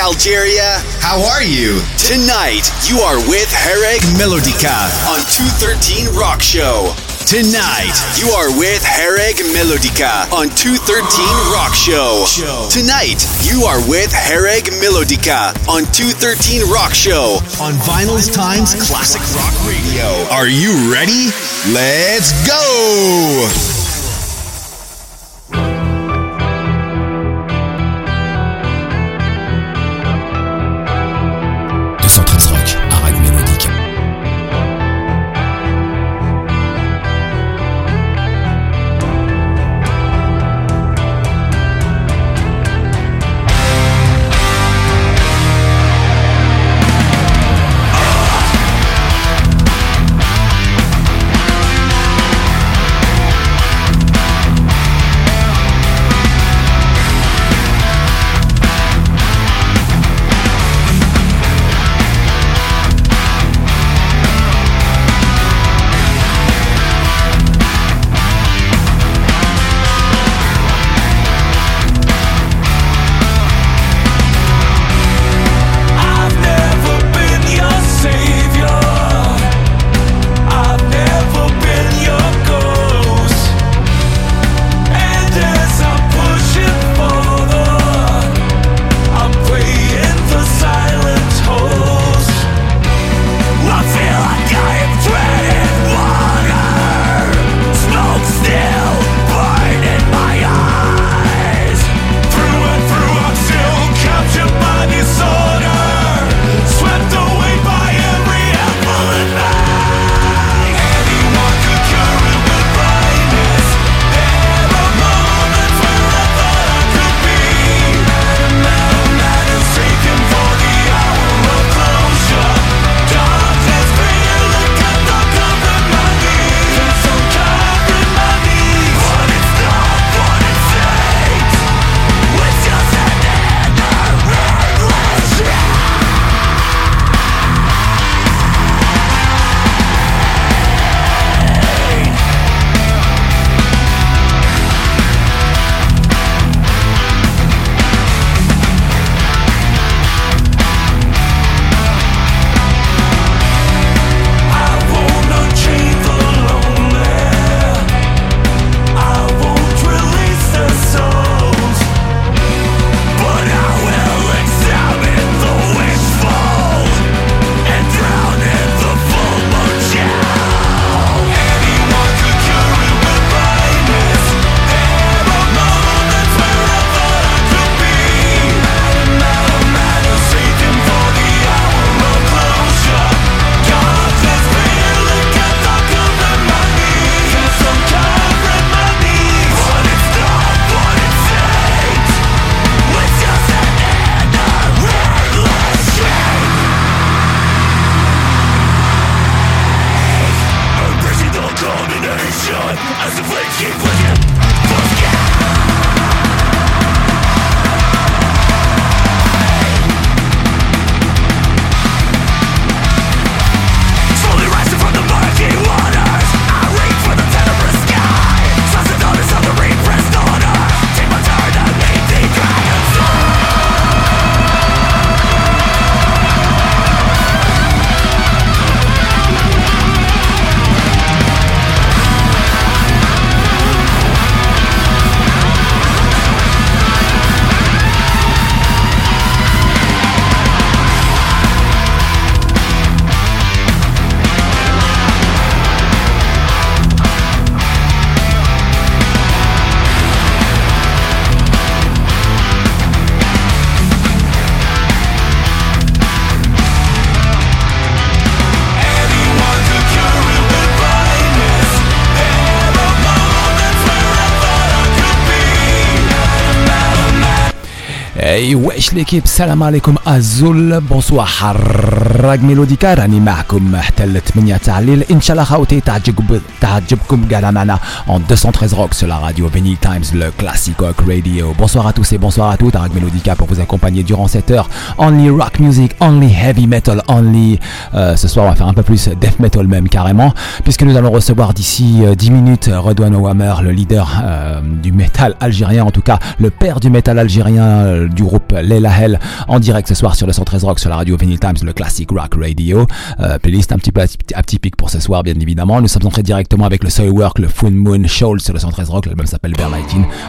Algeria. How are you? Tonight, you are with Hereg Melodica on 213 Rock Show. Tonight, you are with Hereg Melodica on 213 Rock Show. Tonight, you are with Hereg Melodica on 213 Rock Show on Vinyl's Times Classic Rock Radio. Are you ready? Let's go! Hey wesh l'équipe salam alaikum azul bonsoir حراق ميلوديكا راني معكم حتى ل 8 تاع الليل ان شاء الله خاوتي تعجب تعجبكم قاعده معنا en 213 rock sur la radio Vinyl Times le classic rock radio bonsoir à tous et bonsoir à toutes Harag Melodica pour vous accompagner durant cette heure only rock music only heavy metal only euh, ce soir on va faire un peu plus death metal même carrément puisque nous allons recevoir d'ici 10 euh, minutes Redouane Ouamer le leader euh, du métal algérien en tout cas le père du métal algérien du groupe Leila Hell en direct ce soir sur le 113 Rock sur la radio Vinyl Times, le classic rock radio. Euh, playlist un petit peu atypique pour ce soir, bien évidemment. Nous sommes entrés directement avec le Soilwork, le Full Moon Shoal sur le 113 Rock. L'album s'appelle Bear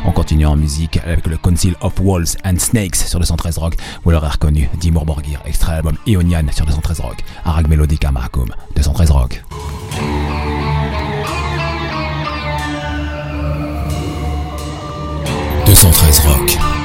On continue en musique avec le Council of Walls and Snakes sur le 113 Rock. Vous l'aurez reconnu, Dimur Borgir, extrait album Ionian sur le 113 Rock. Arag Melodica Mahkoum, 213 Rock. 213 Rock.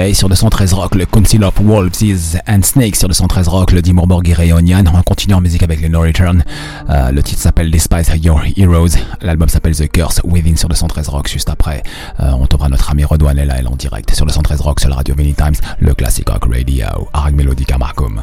Et sur 213 Rock, le Council of Wolves and Snakes sur 213 Rock, le Dimur Borgir Reunion. On continue en musique avec les No Return. Euh, le titre s'appelle Despise Your Heroes. L'album s'appelle The Curse Within sur 213 Rock. Juste après, euh, on tombera notre ami Redouane là, elle en direct sur 213 Rock sur la radio Many Times, le Classic Rock Radio. Arag Melodica Marcum.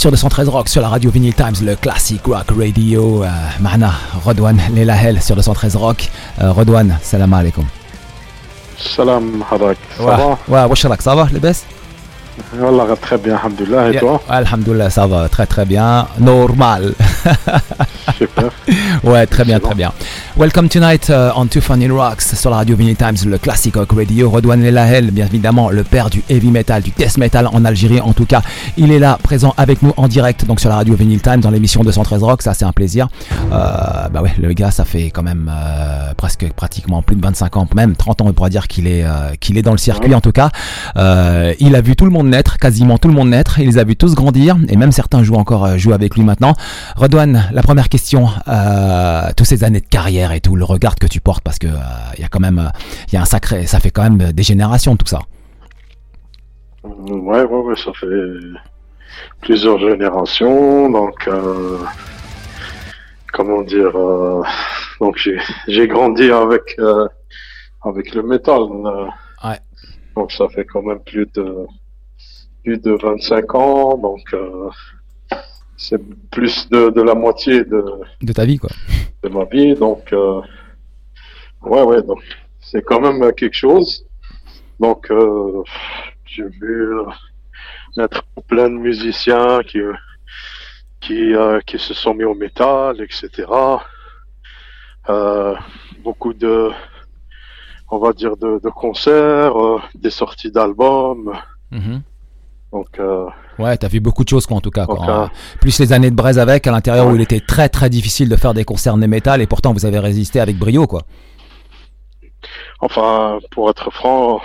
sur 213 Rock, sur la radio Vinyl Times, le classic rock radio. Euh, Mahna, Rodwan, Lelahel sur 213 Rock. Euh, Rodwan, salam alaikum. Salam harak, ça ouais. va? Ouais, ça va, les baisses Wallah, très bien, alhamdoulilah, et yeah. toi? Ça va, très très bien, normal. Super. ouais, très bien, très bien. Welcome tonight uh, on Two Funny Rocks sur la radio Vinyl Times, le classic rock radio. Redouane Lelahel, bien évidemment, le père du heavy metal, du death metal en Algérie en tout cas. Il est là, présent avec nous en direct, donc sur la radio Vinyl Times dans l'émission 213 Rock. Ça, c'est un plaisir. Euh, bah ouais, le gars, ça fait quand même euh, presque pratiquement plus de 25 ans, même 30 ans, on pourrait dire qu'il est, euh, qu'il est dans le circuit en tout cas. Euh, il a vu tout le monde naître, quasiment tout le monde naître. Il les a vus tous grandir et même certains jouent encore, jouent avec lui maintenant. Redouane, la première question, toutes ces années de carrière et tout, le regard que tu portes parce que il y a quand même, il y a un sacré, ça fait quand même des générations tout ça. Ouais, ouais, ouais, ça fait plusieurs générations, donc comment dire, donc j'ai grandi avec avec le métal. ouais. Donc ça fait quand même plus de plus de 25 ans, donc euh, c'est plus de, de, la moitié de de ta vie quoi. De ma vie, donc euh, ouais ouais donc c'est quand même quelque chose. Donc euh, j'ai vu être plein de musiciens qui qui qui se sont mis au métal, etc. beaucoup de on va dire de, de concerts, des sorties d'albums. Mm-hmm. Donc, euh, ouais, t'as vu beaucoup de choses, quoi, en tout cas. Quoi. Euh, Plus les années de braise avec, à l'intérieur où il était très très difficile de faire des concerts de métal, et pourtant vous avez résisté avec brio, quoi. Enfin, pour être franc,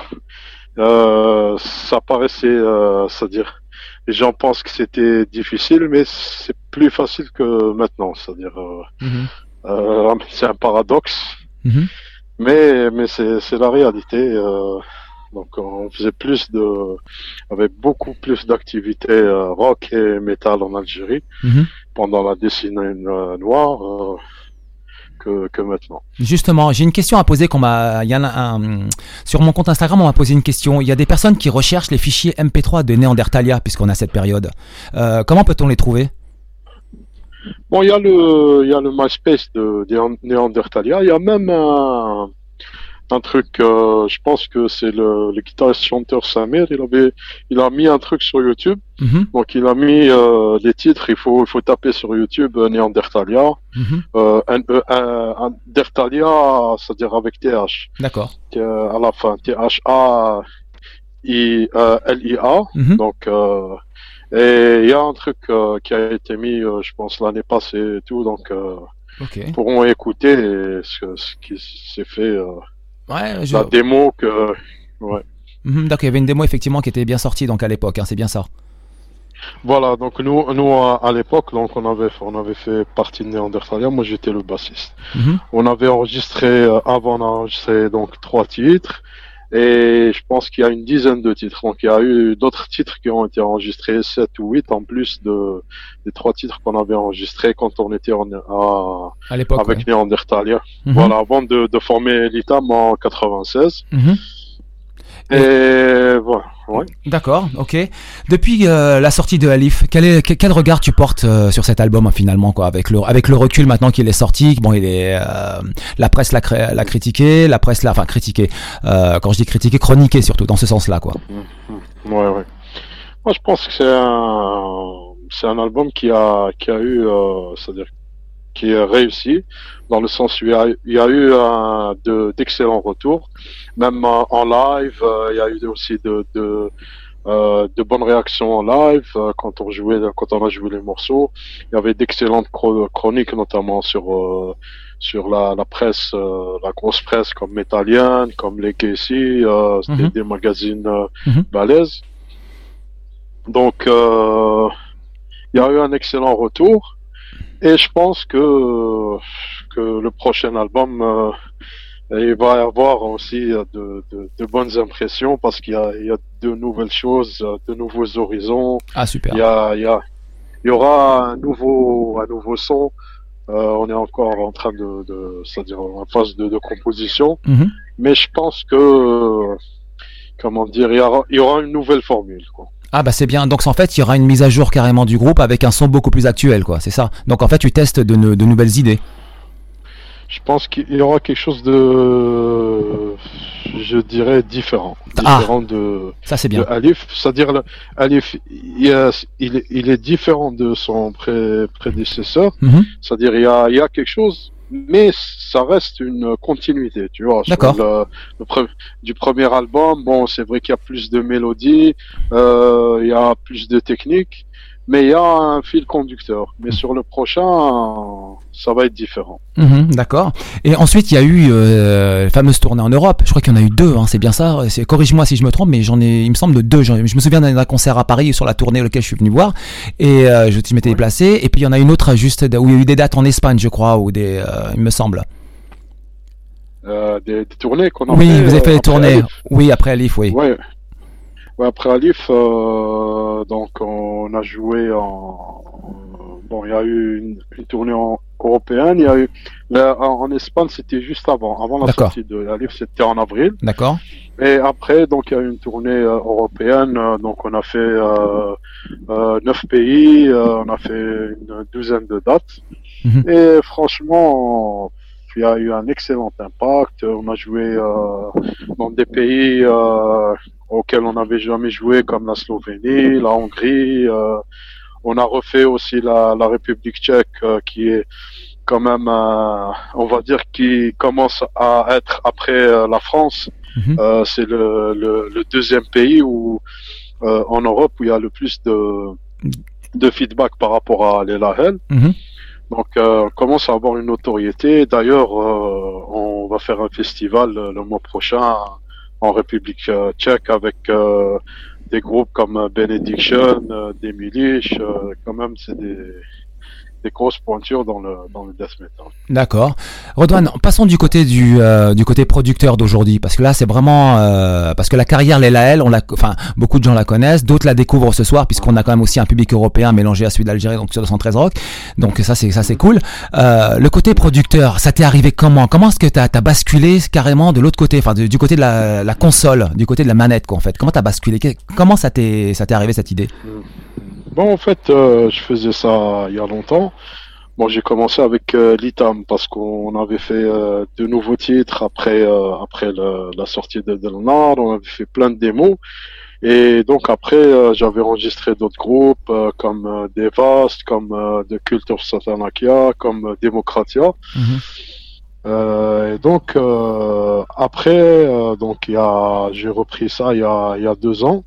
euh, ça paraissait, euh, c'est-à-dire, les gens pensent que c'était difficile, mais c'est plus facile que maintenant, c'est-à-dire, mm -hmm. c'est un paradoxe, mm -hmm. mais mais c'est la réalité. Donc on faisait plus de, avait beaucoup plus d'activités euh, rock et métal en Algérie -hmm. pendant la décennie noire euh, que, que, maintenant. Justement, j'ai une question à poser qu'on m'a, il y en a un, sur mon compte Instagram, on m'a posé une question. Il y a des personnes qui recherchent les fichiers MP3 de Néandertalia puisqu'on a cette période. Euh, comment peut-on les trouver? Bon, il y a le, il y a le MySpace de, de Néandertalia. Il y a même un un truc, euh, je pense que c'est le, le guitariste chanteur Samir, il avait, il a mis un truc sur YouTube. Mm -hmm. Donc il a mis euh, les titres, il faut, il faut taper sur YouTube euh, Néandertalia, mm -hmm. euh, Néandertalia, c'est-à-dire avec TH. D'accord. À la fin, T H A I L I A. Mm -hmm. Donc et il y a un truc qui a été mis, je pense l'année passée et tout, donc okay. pourront écouter ce, ce qui s'est fait. Ouais, je... La démo que. Ouais. Mmh, D'accord, il y avait une démo effectivement qui était bien sortie donc à l'époque, hein, c'est bien ça. Voilà, donc nous, nous à, à l'époque, donc on avait, on avait fait partie de Néandertalia. Moi, j'étais le bassiste. Mmh. On avait enregistré avant, on a enregistré donc trois titres. Et je pense qu'il y a une dizaine de titres. Donc il y a eu d'autres titres qui ont été enregistrés, 7 ou 8 en plus de, des trois titres qu'on avait enregistrés quand on était en, à, à l'époque, avec ouais. Néandertalia. Mhm. Voilà, avant de, de former l'ITAM en 96. Mhm. Voilà. Ouais. D'accord, ok. Depuis euh, la sortie de Alif, quel, est, quel, regard tu portes euh, sur cet album finalement quoi, avec le avec le recul maintenant qu'il est sorti, bon il est euh, la presse l'a l'a critiqué, la presse l'a enfin critiqué. quand je dis critiqué, chroniqué surtout dans ce sens-là quoi. Mmh, ouais ouais. Moi je pense que c'est un c'est un album qui a qui a eu c'est-à-dire qui est réussi dans le sens où il y a, il y a eu un, de, d'excellents retours. Même euh, en live, euh, il y a eu aussi de, de, euh, de bonnes réactions en live quand on jouait, quand on a joué les morceaux. Il y avait d'excellentes chroniques, notamment sur sur la, la presse, la grosse presse comme Metallian, comme les Casey, euh, Mhm. des, des magazines euh, Mhm. balèzes. Donc, euh, il y a eu un excellent retour. Et je pense que, que le prochain album, euh, il va y avoir aussi euh, de, de, de bonnes impressions parce qu'il y a, il y a de nouvelles choses, euh, de nouveaux horizons. Ah super. Il y, a, il, y a, il y aura un nouveau, un nouveau son. Euh, on est encore en train de, de c'est-à-dire en phase de, de composition. Mhm. Mais je pense que, comment dire, il y aura, il y aura une nouvelle formule. Quoi. Ah bah c'est bien. Donc en fait, il y aura une mise à jour carrément du groupe avec un son beaucoup plus actuel, quoi. C'est ça. Donc en fait, tu testes de, de nouvelles idées. Je pense qu'il y aura quelque chose de, je dirais, différent. Ah. De, Ça c'est de bien. Alif. C'est-à-dire, Alif, il, y a- il est, il est différent de son pré- prédécesseur. Mhm. C'est-à-dire, il y a, il y a quelque chose, mais ça reste une continuité, tu vois. D'accord. le- le pre- du premier album, bon, c'est vrai qu'il y a plus de mélodies, euh, il y a plus de techniques, mais il y a un fil conducteur. Mais sur le prochain, ça va être différent. Mhm, D'accord. Et ensuite, il y a eu euh, la fameuse tournée en Europe. Je crois qu'il y en a eu deux. Hein, c'est bien ça. Corrige-moi si je me trompe, mais j'en ai. Il me semble de deux. Je me souviens d'un concert à Paris sur la tournée auquel je suis venu voir, et euh, je, je m'étais déplacé. Et puis il y en a une autre juste où il y a eu des dates en Espagne, je crois, ou des. euh, il me semble. Des, des tournées qu'on a Oui, fait, vous avez fait des tournées. Oui, après Alif, oui. Ouais. Ouais, après Alif, euh, donc on a joué en. Bon, il y a eu une, une tournée en- européenne. Il y a eu là, en, Espagne, c'était juste avant, avant la sortie de Alif, c'était en avril. D'accord. Et après, donc il y a eu une tournée euh, européenne. euh, donc on a fait euh, euh, neuf pays, euh, on a fait une douzaine de dates. Mhm. Et franchement, il y a eu un excellent impact. On a joué euh, dans des pays euh, auxquels on n'avait jamais joué, comme la Slovénie, la Hongrie. euh, on a refait aussi la, la République tchèque, qui est quand même, on va dire, qui commence à être après la France. Mhm. C'est le, le, le deuxième pays où, en Europe où il y a le plus de, de feedback par rapport à l'Elahel. Mhm. Donc, euh, on commence à avoir une notoriété. D'ailleurs, euh, on va faire un festival euh, le mois prochain en République tchèque avec des groupes comme Benediction, des Miliches. euh, quand même, c'est des, des grosses pointures dans le, dans le death metal. D'accord. Redouane, passons du côté du, euh, du côté producteur d'aujourd'hui, parce que là c'est vraiment euh, parce que la carrière Léla L, on la, enfin beaucoup de gens la connaissent, d'autres la découvrent ce soir, puisqu'on a quand même aussi un public européen mélangé à celui d'Algérie, donc sur 213 Rock. Donc ça c'est ça c'est cool. Euh, le côté producteur, ça t'est arrivé comment? Comment est-ce que t'as as basculé carrément de l'autre côté, enfin de- du côté de la, la console, du côté de la manette quoi en fait? Comment t'as basculé? Comment ça t'est ça t'est arrivé cette idée? Bon, en fait, euh, je faisais ça il y a longtemps. Bon, j'ai commencé avec euh, l'ITAM parce qu'on avait fait euh, de nouveaux titres après après le- la sortie de Delnard. On avait fait plein de démos. Et donc après, j'avais enregistré d'autres groupes comme Devast, comme The Cult of Satanakia, comme Democratia. Mhm. Euh, et donc euh, après, euh, donc il y a, j'ai repris ça il y a, il y a deux ans.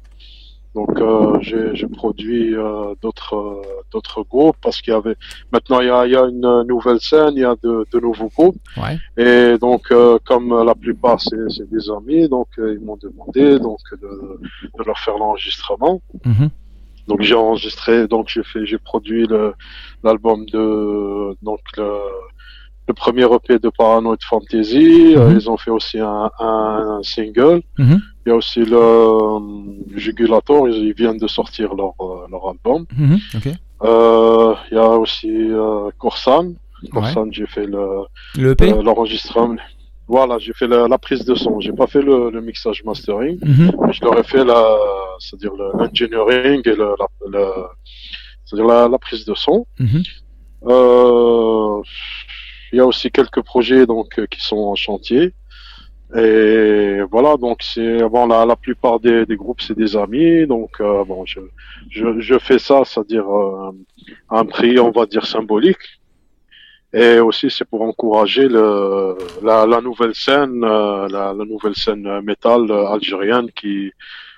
Donc euh, j'ai, produit euh, d'autres euh, d'autres groupes parce qu'il y avait maintenant il y a, il y a une nouvelle scène, il y a de, de nouveaux groupes. Ouais. Et donc euh, comme la plupart c'est, des amis, donc euh, ils m'ont demandé donc de, de leur faire l'enregistrement. Mhm. Donc j'ai enregistré, donc j'ai fait, j'ai produit l'album de donc le, le premier EP de Paranoid Fantasy. Euh, Mhm. ils ont fait aussi un, un single. Mhm. Il y a aussi le euh, Jugulator. Ils, viennent de sortir leur euh, leur album. Mhm. Ok. Euh, il y a aussi euh, Corsan. Corsan, j'ai fait le l'enregistrement. Voilà, j'ai fait la, la prise de son. J'ai pas fait le, le mixage mastering. Mhm. Mais je leur ai fait la, c'est-à-dire le- l'engineering et le, la, le- c'est-à-dire la, la prise de son. Mhm. Euh, il y a aussi quelques projets donc qui sont en chantier. Et voilà, donc c'est bon la, la plupart des, des groupes c'est des amis, donc euh, bon je, je je fais ça, c'est-à-dire euh, un prix on va dire symbolique. Et aussi c'est pour encourager le la, la nouvelle scène, euh, la, la nouvelle scène métal algérienne qui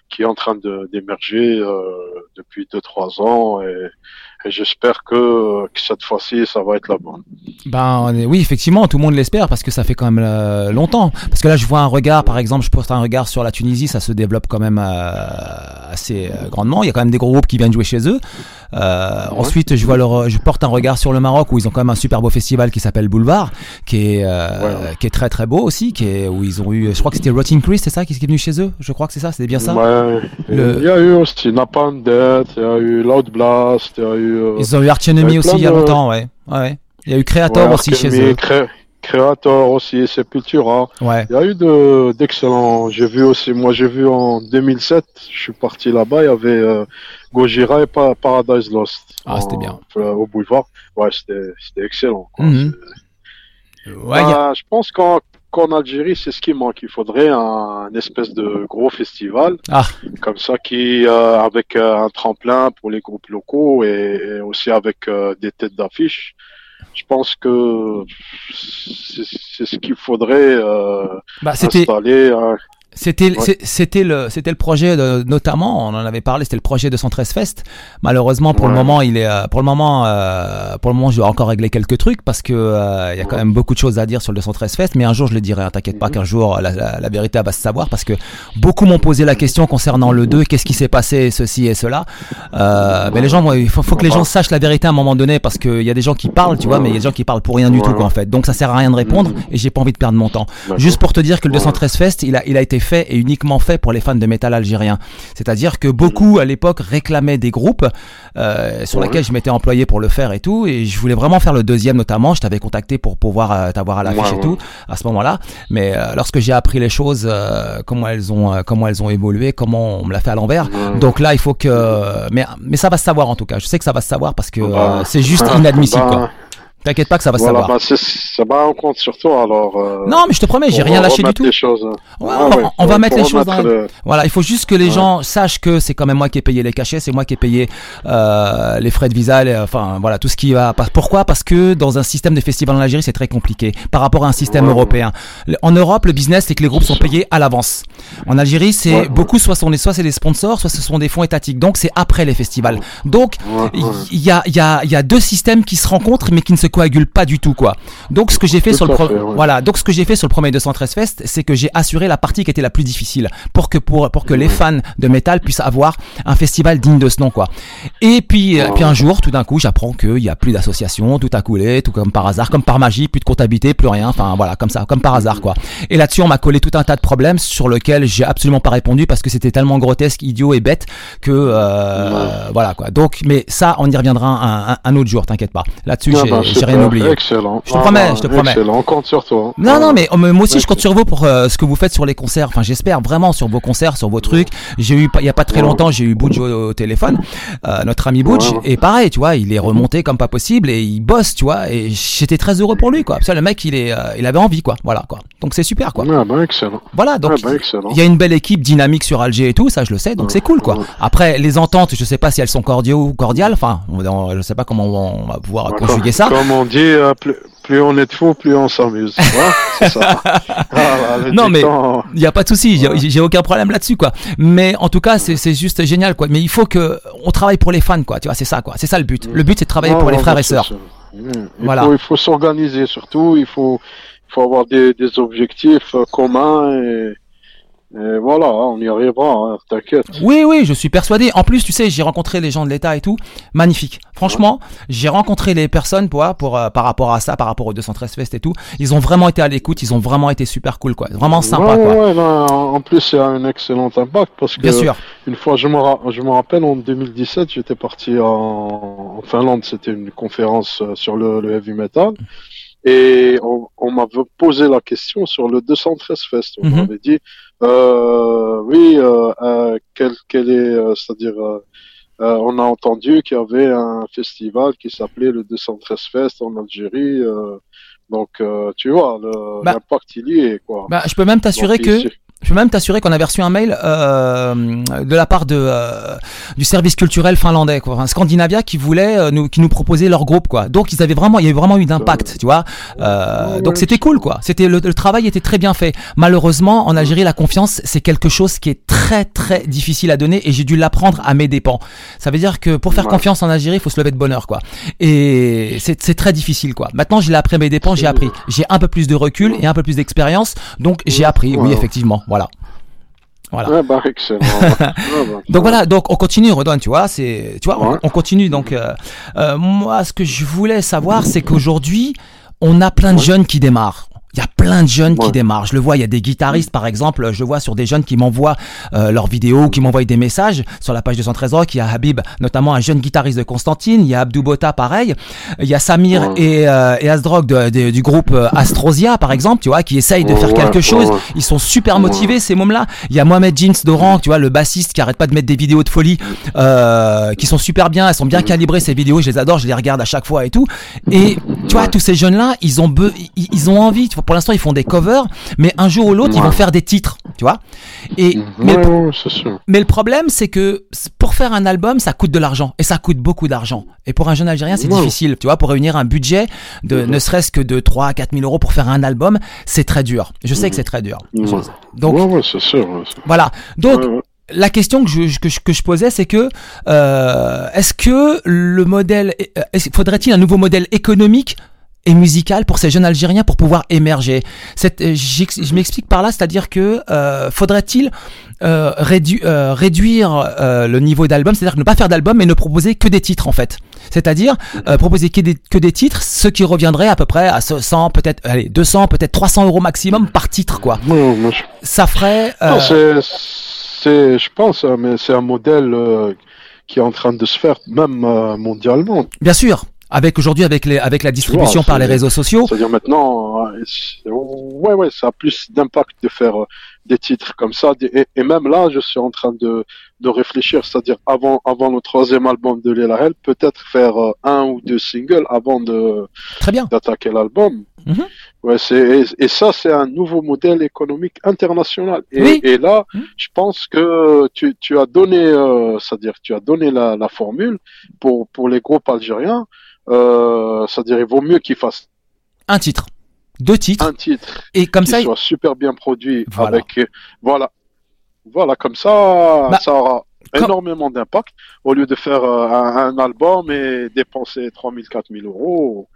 qui est en train de d'émerger euh, depuis deux trois ans et, et j'espère que, que cette fois-ci ça va être la bonne. Ben oui, effectivement, tout le monde l'espère parce que ça fait quand même euh, longtemps. Parce que là, je vois un regard, par exemple, je porte un regard sur la Tunisie, ça se développe quand même euh, assez euh, grandement. Il y a quand même des gros groupes qui viennent jouer chez eux. Euh, Ensuite, je vois leur, je porte un regard sur le Maroc où ils ont quand même un super beau festival qui s'appelle Boulevard, qui est Ouais, ouais. qui est très très beau aussi, qui est où ils ont eu, je crois que c'était Rotting Chris, c'est ça, qui est venu chez eux? Je crois que c'est ça, c'était bien ça. Ouais. Le- Il y a eu aussi Napalm Death, il y a eu Loud Blast, il y a eu. Euh, Ils ont eu Arch Enemy il y a aussi il y a longtemps, ouais. ouais. Il y a eu Creator ouais, aussi chez eux. Cré- Creator aussi, Sepultura. Ouais. Il y a eu de d'excellents. J'ai vu aussi, moi j'ai vu en 2007, je suis parti là-bas, il y avait euh, Gojira et Pa- Paradise Lost. Ah, c'était En- bien. au boulevard. Ouais, c'était excellent. quoi. Mhm. Ouais, a- Bah, je pense qu'en qu'en Algérie, c'est ce qui manque. Il faudrait un, espèce de gros festival Ah. comme ça qui euh, avec euh, un tremplin pour les groupes locaux et, et aussi avec euh, des têtes d'affiche. Je pense que c'est ce qu'il faudrait euh, bah, installer. C'était Ouais. c'était le c'était le projet de, notamment on en avait parlé c'était le projet de 113 Fest malheureusement pour le moment il est euh, pour le moment euh, pour le moment je dois encore régler quelques trucs parce que euh, il y a quand même beaucoup de choses à dire sur le 213 Fest mais un jour je le dirai hein, t'inquiète pas Mhm. qu'un jour la, la, la vérité va se savoir parce que beaucoup m'ont posé la question concernant le 2 qu'est-ce qui s'est passé ceci et cela euh, mais les gens il faut, faut que les gens sachent la vérité à un moment donné parce qu'il y a des gens qui parlent tu vois mais il y a des gens qui parlent pour rien du tout quoi en fait donc ça sert à rien de répondre Mhm. et j'ai pas envie de perdre mon temps. Juste pour te dire que le Ouais. 213 Fest, il a, il a été fait et uniquement fait pour les fans de métal algérien. C'est-à-dire que beaucoup à l'époque réclamaient des groupes euh, sur Ouais. lesquels je m'étais employé pour le faire et tout, et je voulais vraiment faire le deuxième notamment. Je t'avais contacté pour pouvoir euh, t'avoir à l'affiche Ouais, et tout à ce moment-là. Mais euh, lorsque j'ai appris les choses, euh, comment elles ont, euh, comment elles ont évolué, comment on me l'a fait à l'envers. Donc là, il faut que, mais mais ça va se savoir en tout cas. Je sais que ça va se savoir parce que Bah, euh, c'est juste bah, inadmissible. bah, quoi. T'inquiète pas que ça va se Voilà, savoir. bah, ça va en compte sur toi alors. euh, Non, mais je te promets, j'ai rien lâché du tout. les choses. Ouais, Ah on va- on mettre les choses dans remettre le- Voilà, il faut juste que les Ouais. gens sachent que c'est quand même moi qui ai payé les cachets, c'est moi qui ai payé euh, les frais de visa, les- enfin voilà tout ce qui va. Pourquoi? Parce que dans un système de festival en Algérie, c'est très compliqué par rapport à un système Ouais. européen. En Europe, le business c'est que les groupes sont payés à l'avance. En Algérie, c'est beaucoup soit sont des soit c'est des sponsors, soit ce sont des fonds étatiques. Donc c'est après les festivals. Donc il y a, y, a, il y a deux systèmes qui se rencontrent mais qui ne se coagulent pas du tout quoi. Donc ce que j'ai fait Tout sur le à pro- fait, ouais. voilà donc ce que j'ai fait sur le premier 213 Fest c'est que j'ai assuré la partie qui était la plus difficile pour que pour pour que les fans de métal puissent avoir un festival digne de ce nom quoi. Et puis euh, puis un jour tout d'un coup j'apprends qu'il y a plus d'association, tout a coulé, tout comme par hasard, comme par magie, plus de comptabilité, plus rien, enfin voilà comme ça, comme par hasard quoi. Et là-dessus on m'a collé tout un tas de problèmes sur lesquels j'ai absolument pas répondu parce que c'était tellement grotesque, idiot et bête que euh, voilà quoi. Donc mais ça on y reviendra un, un, un autre jour, t'inquiète pas. Là-dessus Ah bah, j'ai rien oublié. Excellent. Je te promets, je te promets. Excellent, on compte sur toi. Non, Ah, non, mais, oh, mais moi aussi je compte sur vous pour euh, ce que vous faites sur les concerts. Enfin, j'espère vraiment sur vos concerts, sur vos trucs. J'ai eu, il y a pas très longtemps, j'ai eu Butch au, téléphone, euh, notre ami Butch, et pareil, tu vois, il est remonté comme pas possible et il bosse, tu vois, et j'étais très heureux pour lui, quoi. Parce que le mec, il est, euh, il avait envie, quoi. Voilà, quoi. Donc c'est super, quoi. Ah bah, excellent. Voilà, donc ah bah, excellent. il y a une belle équipe dynamique sur Alger et tout, ça je le sais, donc c'est cool, quoi. Après, les ententes, je sais pas si elles sont cordiales ou cordiales. Enfin, on, on- je sais pas comment on va pouvoir Ouais, conjuguer ça. Comme on dit, euh, plus, plus on est de fous, plus on s'amuse. Ça. Ah, Non, mais- Il y a pas de souci, j'ai- Ouais. j'ai aucun problème là-dessus quoi. Mais en tout cas, c'est juste génial quoi. Mais il faut que on travaille pour les fans quoi. Tu vois, c'est ça quoi. C'est ça le but. Le but c'est de travailler non, pour les frères et sœurs. Mmh. Il Voilà. faut, il faut s'organiser surtout, il faut, il faut avoir des, des objectifs euh, communs et, et voilà, on y arrivera, hein, t'inquiète. Oui, oui, je suis persuadé. En plus, tu sais, j'ai rencontré les gens de l'État et tout. Magnifique. Franchement, j'ai rencontré les personnes pour, pour euh, par rapport à ça, par rapport au 213 Fest et tout. Ils ont vraiment été à l'écoute. Ils ont vraiment été super cool quoi. Vraiment sympa ouais, quoi. ouais, non, en plus, a un excellent impact parce que Bien sûr. une fois, je me, ra- je me rappelle en 2017, j'étais parti en, en Finlande, c'était une conférence euh, sur le, le heavy metal. Et on, on m'avait posé la question sur le 213 Fest. On Mhm. m'avait dit, euh, oui, euh, euh, quel, quel est, euh, c'est-à-dire, euh, euh, on a entendu qu'il y avait un festival qui s'appelait le 213 Fest en Algérie. euh, donc, euh, tu vois, Bah- l'impact il y est, quoi. Bah, je peux même t'assurer que Je peux même t'assurer qu'on avait reçu un mail euh, de la part de euh, du service culturel finlandais, quoi, enfin, Scandinavia, qui voulait euh, nous qui nous proposait leur groupe, quoi. Donc ils avaient vraiment, il y avait vraiment eu d'impact, tu vois. Euh, donc c'était cool, quoi. C'était le, le travail était très bien fait. Malheureusement, en Algérie, la confiance c'est quelque chose qui est très très difficile à donner et j'ai dû l'apprendre à mes dépens. Ça veut dire que pour faire confiance en Algérie, il faut se lever de bonne heure, quoi. Et c'est c'est très difficile, quoi. Maintenant, je l'ai appris à mes dépens, j'ai appris. J'ai un peu plus de recul et un peu plus d'expérience, donc j'ai appris. Oui, effectivement, voilà. Voilà. Ouais, bah, excellent. Ouais, bah, Donc voilà, donc on continue, Redouane, tu vois, c'est, tu vois, on- continue. Donc euh, euh, moi, ce que je voulais savoir, c'est qu'aujourd'hui, on a plein de Ouais. jeunes qui démarrent. Il y a plein de jeunes qui démarrent. Je le vois, il y a des guitaristes, par exemple, je le vois sur des jeunes qui m'envoient euh, leurs vidéos ou qui m'envoient des messages sur la page de 113 Rock. Il y a Habib, notamment un jeune guitariste de Constantine. Il y a Abdou Bota, pareil. Il y a Samir et, euh, et Asdrog du groupe euh, Astrosia, par exemple, tu vois, qui essayent de faire quelque chose. Ils sont super motivés, ces mômes-là. Il y a Mohamed Jeans Doran, tu vois, le bassiste qui arrête pas de mettre des vidéos de folie, euh, qui sont super bien. Elles sont bien calibrées, ces vidéos. Je les adore, je les regarde à chaque fois et tout. Et tu vois, tous ces jeunes-là, ils ont, ils ont envie, pour l'instant, ils font des covers, mais un jour ou l'autre, ils vont faire des titres, tu vois. Et mais, le, problème, c'est que pour faire un album, ça coûte de l'argent et ça coûte beaucoup d'argent. Et pour un jeune Algérien, c'est difficile, tu vois, pour réunir un budget de ne serait-ce que de 3 à 4 000 euros pour faire un album, c'est très dur. Je sais que c'est très dur. Donc, sûr. Voilà. Donc, la question que je, que je, que je posais, c'est que euh, est-ce que le modèle, euh, faudrait-il un nouveau modèle économique et musical pour ces jeunes Algériens pour pouvoir émerger. Cette, euh, je m'explique par là, c'est-à-dire que euh, faudrait-il euh, euh réduire le niveau d'album, c'est-à-dire ne pas faire d'album mais ne proposer que des titres en fait. C'est-à-dire proposer que des, que des titres, ce qui reviendrait à peu près à 100, peut-être, allez, 200, peut-être 300 euros maximum par titre quoi. Ça ferait. c'est, je pense, hein, mais c'est un modèle qui est en train de se faire même mondialement. Bien sûr, avec aujourd'hui avec les avec la distribution par les réseaux sociaux. C'est-à-dire maintenant, euh, ouais ouais, ça a plus d'impact de faire euh, des titres comme ça. Et, même là, je suis en train de de réfléchir, c'est-à-dire avant avant le troisième album de Léla peut-être faire euh, un ou deux singles avant de très bien d'attaquer l'album. Mhm. Ouais, c'est et, ça c'est un nouveau modèle économique international. Et, et là, mhm. je pense que tu, tu as donné, c'est-à-dire tu as donné la, la formule pour pour les groupes algériens. Euh, c'est-à-dire, il vaut mieux qu'il fasse un titre, deux titres, un titre, et comme ça, soit super bien produit voilà. avec, voilà, voilà, comme ça, bah, ça aura énormément d'impact. Au lieu de faire euh, un, un, album et dépenser 3000, 4000 euros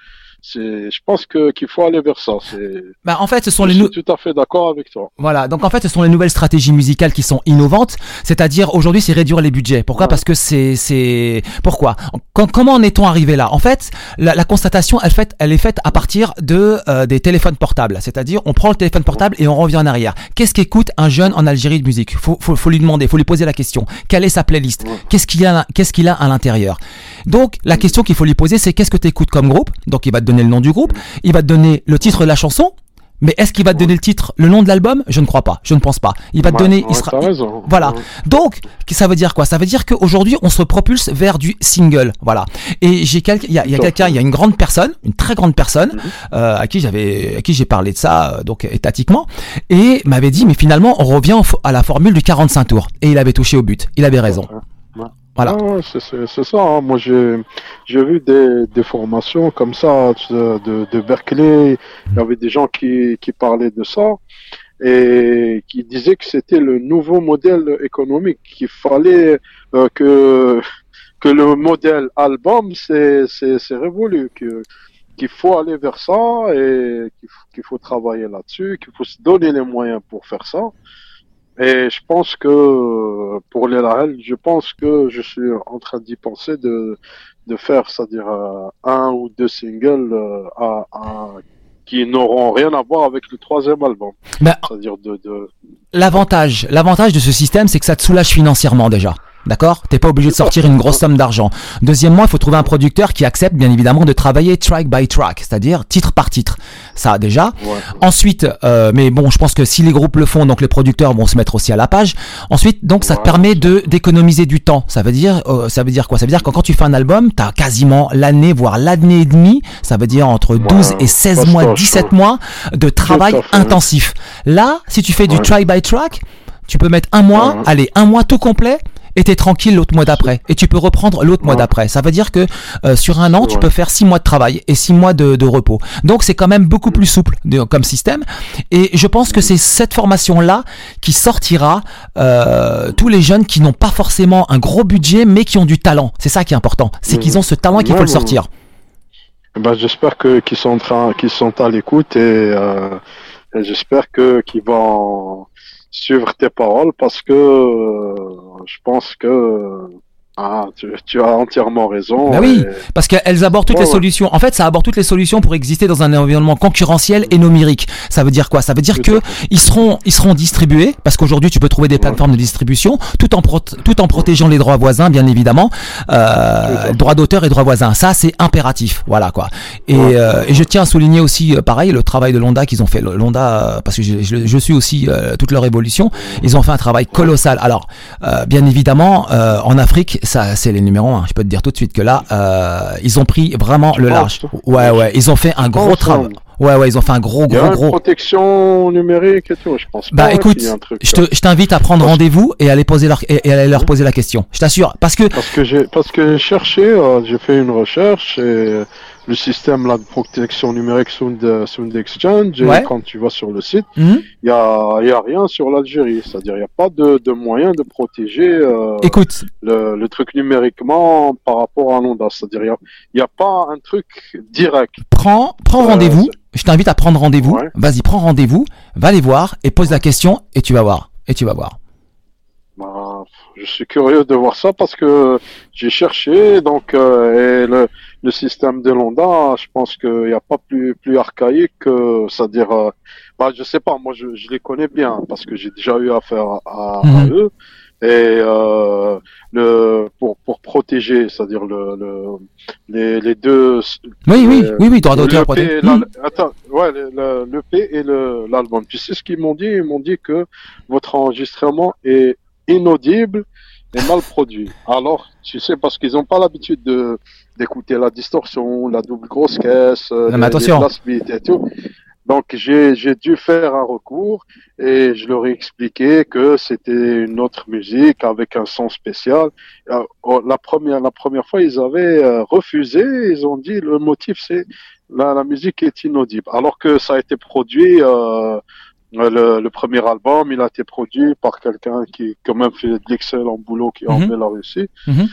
je pense que qu'il faut aller vers ça. C'est. Bah en fait, ce sont je les. Suis tout à fait d'accord avec toi. Voilà, donc en fait, ce sont les nouvelles stratégies musicales qui sont innovantes. C'est-à-dire aujourd'hui, c'est réduire les budgets. Pourquoi? Parce que c'est c'est pourquoi? Comment en est-on arrivé là? En fait, la, la, constatation, elle fait, elle est faite à partir de euh, des téléphones portables. C'est-à-dire, on prend le téléphone portable et on revient en arrière. Qu'est-ce qu'écoute un jeune en Algérie de musique? Faut, faut, faut lui demander, faut lui poser la question. Quelle est sa playlist? Qu'est-ce qu'il a Qu'est-ce qu'il a à l'intérieur? Donc la question qu'il faut lui poser, c'est qu'est-ce que tu écoutes comme groupe? Donc il va te donner le nom du groupe, il va te donner le titre de la chanson, mais est-ce qu'il va te donner le titre, le nom de l'album? Je ne crois pas. Je ne pense pas. Il va te donner. il sera... Voilà. Donc, ça veut dire quoi? Ça veut dire qu'aujourd'hui, on se propulse vers du single. Voilà. Et j'ai quelqu'un, il y a, quelqu'un, il y a une grande personne, une très grande personne, mhm. euh, à qui j'avais, à qui j'ai parlé de ça, euh, donc étatiquement, et m'avait dit, mais finalement, on revient à la formule du 45 tours. Et il avait touché au but. Il avait raison. Voilà. Ah, c'est ça. Hein. Moi, j'ai vu des, des formations comme ça de, de Berkeley. Il y avait des gens qui, qui parlaient de ça et qui disaient que c'était le nouveau modèle économique, qu'il fallait euh, que que le modèle album c'est révolu, que qu'il faut aller vers ça et qu'il faut travailler là-dessus, qu'il faut se donner les moyens pour faire ça. Et je pense que pour les LRL, je pense que je suis en train d'y penser de, de faire, c'est-à-dire euh, un ou deux singles euh, à, à, qui n'auront rien à voir avec le troisième album. Bah, c'est-à-dire de, de... L'avantage, l'avantage de ce système, c'est que ça te soulage financièrement déjà. D'accord? T'es pas obligé de sortir une grosse somme d'argent. Deuxièmement, il faut trouver un producteur qui accepte bien évidemment de travailler track by track, c'est-à-dire titre par titre. Ça déjà. Ensuite, euh, mais bon, je pense que si les groupes le font, donc les producteurs vont se mettre aussi à la page. Ensuite, donc ça te permet de d'économiser du temps. Ça veut dire, euh, ça veut dire quoi? Ça veut dire que quand tu fais un album, t'as quasiment l'année, voire l'année et demie. Ça veut dire entre 12 et 16 mois, 17 mois de travail intensif. Là, si tu fais du track by track, tu peux mettre un mois, allez, un mois tout complet et t'es tranquille l'autre mois d'après. Et tu peux reprendre l'autre mois d'après. Ça veut dire que euh, sur un an, tu peux faire six mois de travail et six mois de, de repos. Donc c'est quand même beaucoup plus souple de, comme système. Et je pense que c'est cette formation-là qui sortira euh, tous les jeunes qui n'ont pas forcément un gros budget, mais qui ont du talent. C'est ça qui est important. C'est qu'ils ont ce talent et qu'il faut le sortir. Ben, j'espère que qu'ils sont en train, qu'ils sont à l'écoute et, euh, et j'espère que qu'ils vont suivre tes paroles parce que euh, je pense que Ah, tu, tu as entièrement raison. Bah oui, et- parce qu'elles abordent toutes les ouais. solutions. En fait, ça aborde toutes les solutions pour exister dans un environnement concurrentiel et numérique. Ça veut dire quoi? Ça veut dire que ils seront, ils seront distribués parce qu'aujourd'hui tu peux trouver des plateformes de distribution tout en pro- tout en protégeant les droits voisins, bien évidemment, euh, droits d'auteur et droits voisins. Ça, c'est impératif. Voilà quoi. Et, Ouais. euh, et je tiens à souligner aussi, euh, pareil, le travail de Londa qu'ils ont fait. Londa, euh, parce que je, je- je suis aussi euh, toute leur évolution. Ils ont fait un travail colossal. Alors, euh, bien évidemment, euh, en Afrique, ça, c'est les numéros 1. Je peux te dire tout de suite que là, euh, ils ont pris vraiment le large. Ouais, ouais. Ils ont fait un gros travail. Ouais, ouais. Ils ont fait un gros, gros, gros. protection numérique et tout, je pense Bah écoute, truc je t'invite à prendre rendez-vous et à aller poser leur et, aller leur poser la question. Je t'assure, parce que Parce que j'ai parce que j'ai cherché, euh, j'ai fait une recherche et le système là de protection numérique Sound, Sound Exchange, et Ouais. quand tu vas sur le site, Mhm. il y a, il y a rien sur l'Algérie. C'est-à-dire il n'y a pas de, de moyen de protéger euh, écoute, le, le truc numériquement par rapport à l'ONDA. C'est-à-dire il y a, a pas un truc direct. prends prends Euh, rendez-vous. Je t'invite à prendre rendez-vous. Ouais. Vas-y, prends rendez-vous, va les voir et pose la question et tu vas voir. Et tu vas voir. Bah, je suis curieux de voir ça parce que j'ai cherché donc euh, et le, le système de l'ONDA, je pense qu'il n'y a pas plus plus archaïque que c'est-à-dire euh, bah je sais pas moi je, je les connais bien parce que j'ai déjà eu affaire à, à Mhm. eux et euh, le pour pour protéger c'est-à-dire le, le les, les deux Oui, oui, oui, oui, droit d'auteur. le P protégé. et la- Mhm. attends, ouais, le, le, le P et le- l'album. Tu sais ce qu'ils m'ont dit Ils m'ont dit que votre enregistrement est inaudible et mal produit. Alors, tu sais, parce qu'ils n'ont pas l'habitude de d'écouter la distorsion, la double grosse caisse, euh, mais les- attention. les et tout. Donc j'ai j'ai dû faire un recours et je leur ai expliqué que c'était une autre musique avec un son spécial. Euh, oh, la première la première fois ils avaient euh, refusé, ils ont dit le motif c'est la, la musique est inaudible alors que ça a été produit euh, le, le premier album, il a été produit par quelqu'un qui quand même fait de l'excellent boulot qui en Mhm. Bélarussie. Mhm.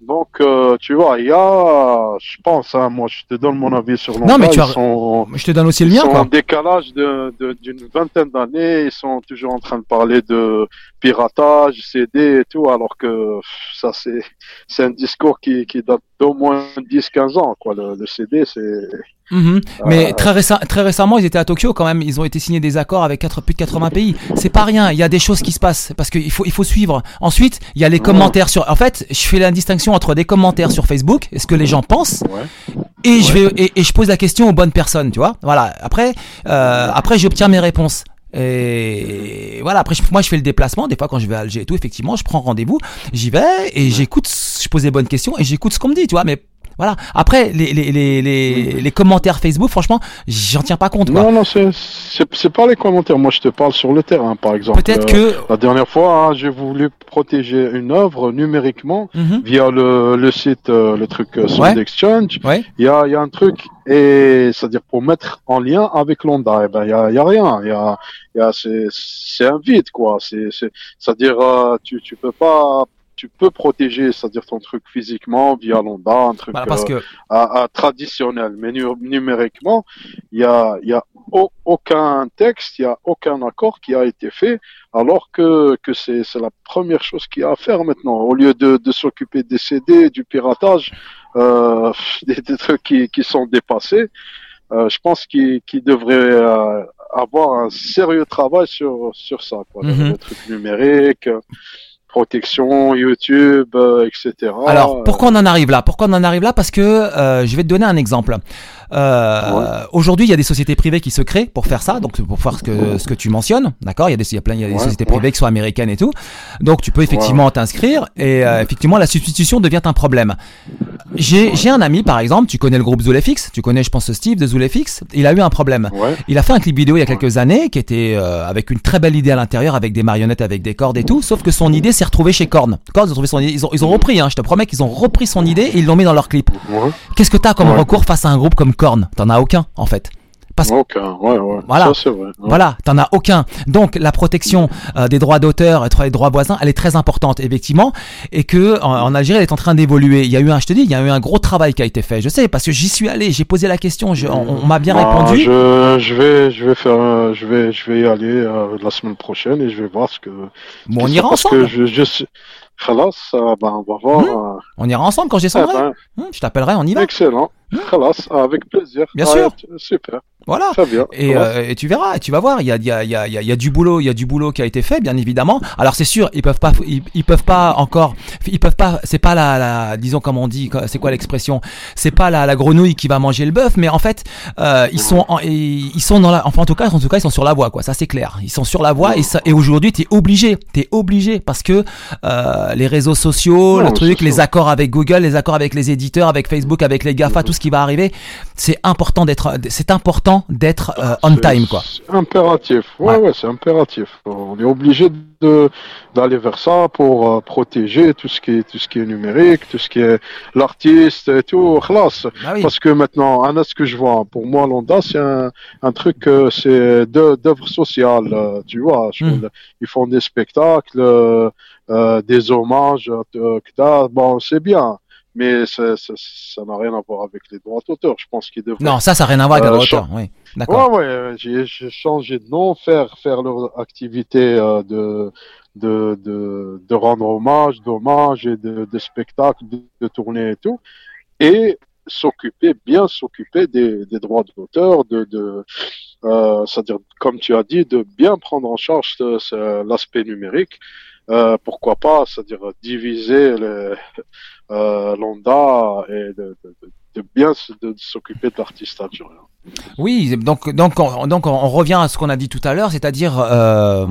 Donc, euh, tu vois, il y a, je pense, hein, moi, je te donne mon avis sur l'Onda. Non, mais tu ils as- sont, Je te donne aussi le ils mien, sont en quoi. décalage de- de- d'une vingtaine d'années. Ils sont toujours en train de parler de piratage, CD et tout, alors que ça, c'est, c'est un discours qui, qui date d'au moins 10-15 ans, quoi. Le, le CD, c'est, Mhm. Mais Euh, très, récem- très récemment, ils étaient à Tokyo quand même. Ils ont été signés des accords avec quatre- plus de 80 pays. C'est pas rien. Il y a des choses qui se passent parce qu'il faut, il faut suivre. Ensuite, il y a les commentaires sur. En fait, je fais la distinction entre des commentaires sur Facebook, est ce que les gens pensent, ouais. et je vais et, et je pose la question aux bonnes personnes, tu vois. Voilà. Après, euh, après, j'obtiens mes réponses. Et voilà, après, moi, je fais le déplacement. Des fois, quand je vais à Alger et tout, effectivement, je prends rendez-vous, j'y vais et j'écoute, je pose des bonnes questions et j'écoute ce qu'on me dit, tu vois. Mais voilà. Après, les, les, les, les, les commentaires Facebook, franchement, j'en tiens pas compte, quoi. Non, non, c'est, pas les commentaires. Moi, je te parle sur le terrain, par exemple. Peut-être Euh, que. La dernière fois, hein, j'ai voulu protéger une œuvre numériquement Mhm. via le, le site, euh, le truc euh, Sound Ouais. Exchange. Ouais. Il y a, il y a un truc, et c'est-à-dire pour mettre en lien avec l'Onda, eh ben, il y a, il y a rien. Il y a, il y a, c'est, c'est un vide, quoi. C'est, c'est, c'est-à-dire, euh, tu, tu peux pas, tu peux protéger, c'est-à-dire ton truc physiquement via l'Onda, un truc Voilà, parce euh, que. à, à traditionnel, mais nu- numériquement, il y a, y a au- aucun texte, il y a aucun accord qui a été fait, alors que, que c'est, la première chose qu'il y a à faire maintenant. Au lieu de, de s'occuper des CD, du piratage, euh, des, des trucs qui, qui sont dépassés, euh, je pense qu'il, qu'il devrait euh, avoir un sérieux travail sur, sur ça, quoi. Le- le truc numérique, euh, protection, YouTube, euh, etc. Alors, pourquoi on en arrive là? Pourquoi on en arrive là? Parce que euh, je vais te donner un exemple. Euh, Aujourd'hui, il y a des sociétés privées qui se créent pour faire ça, donc pour faire ce que, ce que tu mentionnes, d'accord? Il y a des, il y a plein, il y a des Ouais, sociétés ouais. privées qui sont américaines et tout, donc tu peux effectivement t'inscrire et effectivement la substitution devient un problème. J'ai un ami par exemple, tu connais le groupe Zulefix, tu connais je pense Steve de Zulefix, il a eu un problème. Il a fait un clip vidéo il y a quelques années qui était avec une très belle idée à l'intérieur, avec des marionnettes, avec des cordes et tout. Sauf que son idée s'est retrouvée chez Korn. Korn, ils ont, trouvé son ils ont, ils ont repris, hein, je te promets qu'ils ont repris son idée et ils l'ont mis dans leur clip. Ouais. Qu'est-ce que t'as comme Ouais. recours face à un groupe comme Korn? T'en as aucun en fait. Parce Aucun, ouais, ouais. Voilà. Ça, vrai. ouais. Voilà, t'en as aucun. Donc la protection euh, des droits d'auteur et des droits voisins, elle est très importante, effectivement, et que en, en Algérie, elle est en train d'évoluer. Il y a eu un, je te dis, il y a eu un gros travail qui a été fait. Je sais parce que j'y suis allé, j'ai posé la question, je- on, on m'a bien Ah, répondu. je, je vais, je vais faire, un- je vais, je vais y aller euh, la semaine prochaine et je vais voir ce que. Bon, on ira c'est, parce ensemble. que je, je. Khalas, euh, ben, on va voir. Mhm. euh, On ira ensemble quand je eh descendrai. ben, Hum, je t'appellerai, on y va. excellent. Khalas, avec plaisir. Bien sûr. Super. Voilà. Très bien. Et, euh, et tu verras, et tu vas voir, il y a, il y, a, il y, a, il y a- il y a du boulot, il y a du boulot qui a été fait, bien évidemment. Alors c'est sûr, ils peuvent pas, ils, ils peuvent pas encore, ils peuvent pas, c'est pas la, la, disons comme on dit, c'est quoi l'expression, c'est pas la, la grenouille qui va manger le bœuf, mais en fait, euh, ils sont, en, ils sont dans la, enfin en tout cas, en tout cas, ils sont sur la voie, quoi. Ça c'est clair. Ils sont sur la voie et, ça, et aujourd'hui, t'es obligé, t'es obligé parce que euh, les réseaux sociaux, Non, le truc, les accords avec Google, les accords avec les éditeurs, avec Facebook, avec les Gafa, tout ce qui va arriver, c'est important d'être, c'est important d'être euh, on time, quoi. Impératif. Ouais, Ouais. ouais, c'est impératif. On est obligé de d'aller vers ça pour euh, protéger tout ce qui est tout ce qui est numérique, tout ce qui est l'artiste et tout. Khalas. Bah oui. Parce que maintenant, Anna, ce que je vois, pour moi, l'Onda, c'est un, un truc, euh, c'est de- d'œuvre sociale, euh, tu vois. Je- Mm. Ils font des spectacles, euh, euh, des hommages, euh, bon, c'est bien. Mais ça ça- ça n'a rien à voir avec les droits d'auteur. Je pense qu'ils devraient Non, ça, ça n'a rien à voir avec Euh, la je- hauteur. Oui, d'accord. Ouais, ouais, j'ai j'ai changé de nom, faire faire leur activité euh, de, de de de rendre hommage, d'hommage et de, de spectacle, de, de tournée et tout, et s'occuper, bien s'occuper des, des droits d'auteur, de de euh, c'est-à-dire comme tu as dit, de bien prendre en charge l'aspect numérique. Euh, pourquoi pas, c'est-à-dire diviser euh, l'onda et de, de, de- bien s'occuper de l'artiste algérien. Oui, donc donc on, donc on revient à ce qu'on a dit tout à l'heure, c'est-à-dire euh,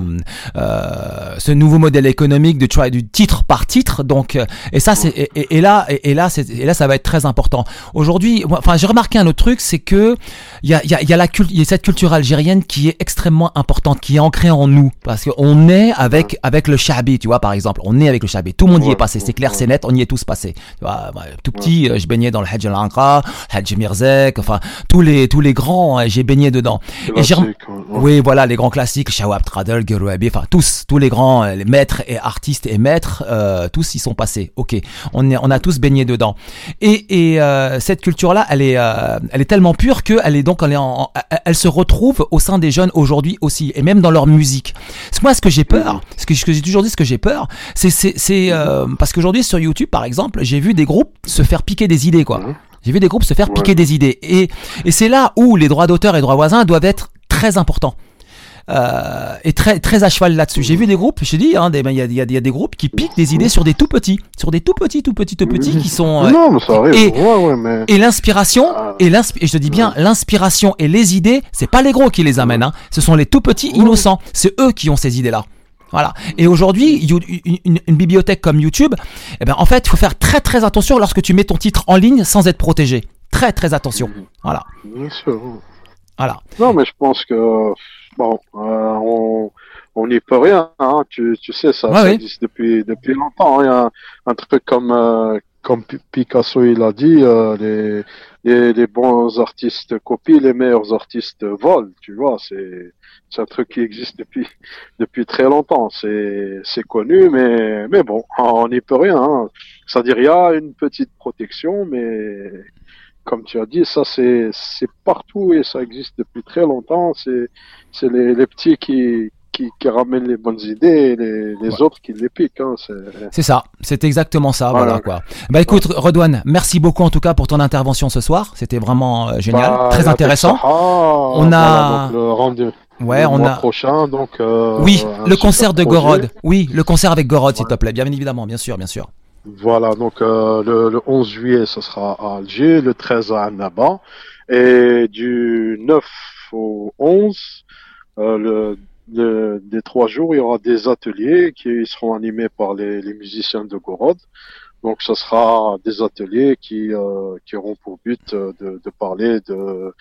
euh, ce nouveau modèle économique de du titre par titre. Donc euh, et ça c'est et, là et, et là c'est et là ça va être très important. Aujourd'hui, enfin j'ai remarqué un autre truc, c'est que il y a il y a, y a la y a cette culture algérienne qui est extrêmement importante, qui est ancrée en nous parce qu'on est avec avec le shabi, tu vois par exemple, on est avec le shabi. Tout le monde y est passé, c'est clair, c'est net, on y est tous passés. Tu vois, bah, tout petit, euh, je baignais dans le Hajj al-Anqa, Hajj Mirzek, enfin tous les tous les grands, euh, j'ai baigné dedans. Et j'ai rem- Classique, ouais, ouais. Oui, voilà, les grands classiques, Shawab, Tradel, Gerouabi, enfin tous, tous les grands, euh, les maîtres et artistes et maîtres, euh, tous y sont passés. Ok, on, est, on a tous baigné dedans. Et, et euh, cette culture-là, elle est, euh, elle est tellement pure que elle est donc, elle, est en- en- elle- elle se retrouve au sein des jeunes aujourd'hui aussi, et même dans leur musique. C'est Moi, ce que j'ai peur, ce que, j'ai toujours dit, ce que j'ai peur, c'est, c'est, parce qu'aujourd'hui sur YouTube, par exemple, j'ai vu des groupes se faire piquer des idées, quoi. J'ai vu des groupes se faire Ouais. piquer des idées. Et, et c'est là où les droits d'auteur et droits voisins doivent être très importants. Euh, et très très à cheval là-dessus. J'ai vu des groupes, je dit, hein, des- il y, a, il y a- il y a des groupes qui piquent des idées sur des tout petits, sur des tout petits, tout petits, tout petits qui sont. euh, Non, mais ça arrive. et- ouais, ouais, mais. et l'inspiration, Ah. et je te dis bien, l'inspiration et les idées, c'est pas les gros qui les amènent, hein. ce sont les tout petits innocents. C'est eux qui ont ces idées-là. Voilà. Et aujourd'hui, une, une- une bibliothèque comme YouTube, eh ben, en fait, il faut faire très très attention lorsque tu mets ton titre en ligne sans être protégé. Très très attention. Voilà. Bien sûr. Voilà. Non, mais je pense que. Bon, euh, on. On n'y peut rien, hein. tu, tu sais, ça, Ouais, ça ouais. existe depuis, depuis longtemps. hein. Un, un truc comme, euh, comme Pi- Picasso il a dit, euh, les, les, les bons artistes copient, les meilleurs artistes volent, tu vois. C'est, un truc qui existe depuis, depuis très longtemps. C'est, c'est connu, mais, mais bon, on n'y peut rien. Hein. C'est-à-dire, il y a une petite protection, mais comme tu as dit, ça c'est, c'est partout et ça existe depuis très longtemps. C'est, c'est les, les petits qui, qui, qui ramènent les bonnes idées et les, les Ouais. autres qui les piquent. Hein. C'est, ça, c'est exactement ça, voilà, Voilà. quoi. Bah écoute, Redouane, merci beaucoup en tout cas pour ton intervention ce soir. C'était vraiment euh, génial, Bah, très intéressant. Sahara, On voilà, a- donc le Ouais, le on mois a. prochain, donc. euh, Oui, le concert de projet. Gorod. Oui, le concert avec Gorod, s'il Ouais. te plaît. Bien évidemment, bien sûr, bien sûr. Voilà, donc euh, le, le 11 juillet, ce sera à Alger, le 13 à Annaba, et du 9 au 11, euh, le, le- des trois jours, il y aura des ateliers qui seront animés par les, les musiciens de Gorod. Donc, ce sera des ateliers qui, euh, qui auront pour but euh, de, de parler de,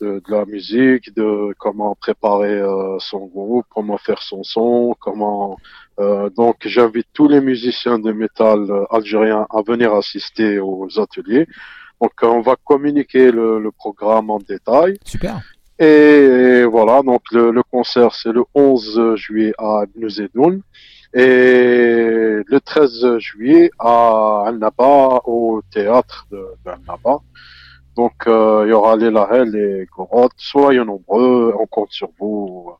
de, de la musique, de comment préparer euh, son groupe, comment faire son son, comment euh, donc j'invite tous les musiciens de métal euh, algériens à venir assister aux ateliers. Donc on va communiquer le, le programme en détail Super. Et voilà, donc le, le concert c'est le 11 juillet à Ibn et le 13 juillet à Al-Naba, au théâtre de, de Al-Naba. Donc euh, il y aura les Lahel et Gorod. Soyez nombreux, on compte sur vous.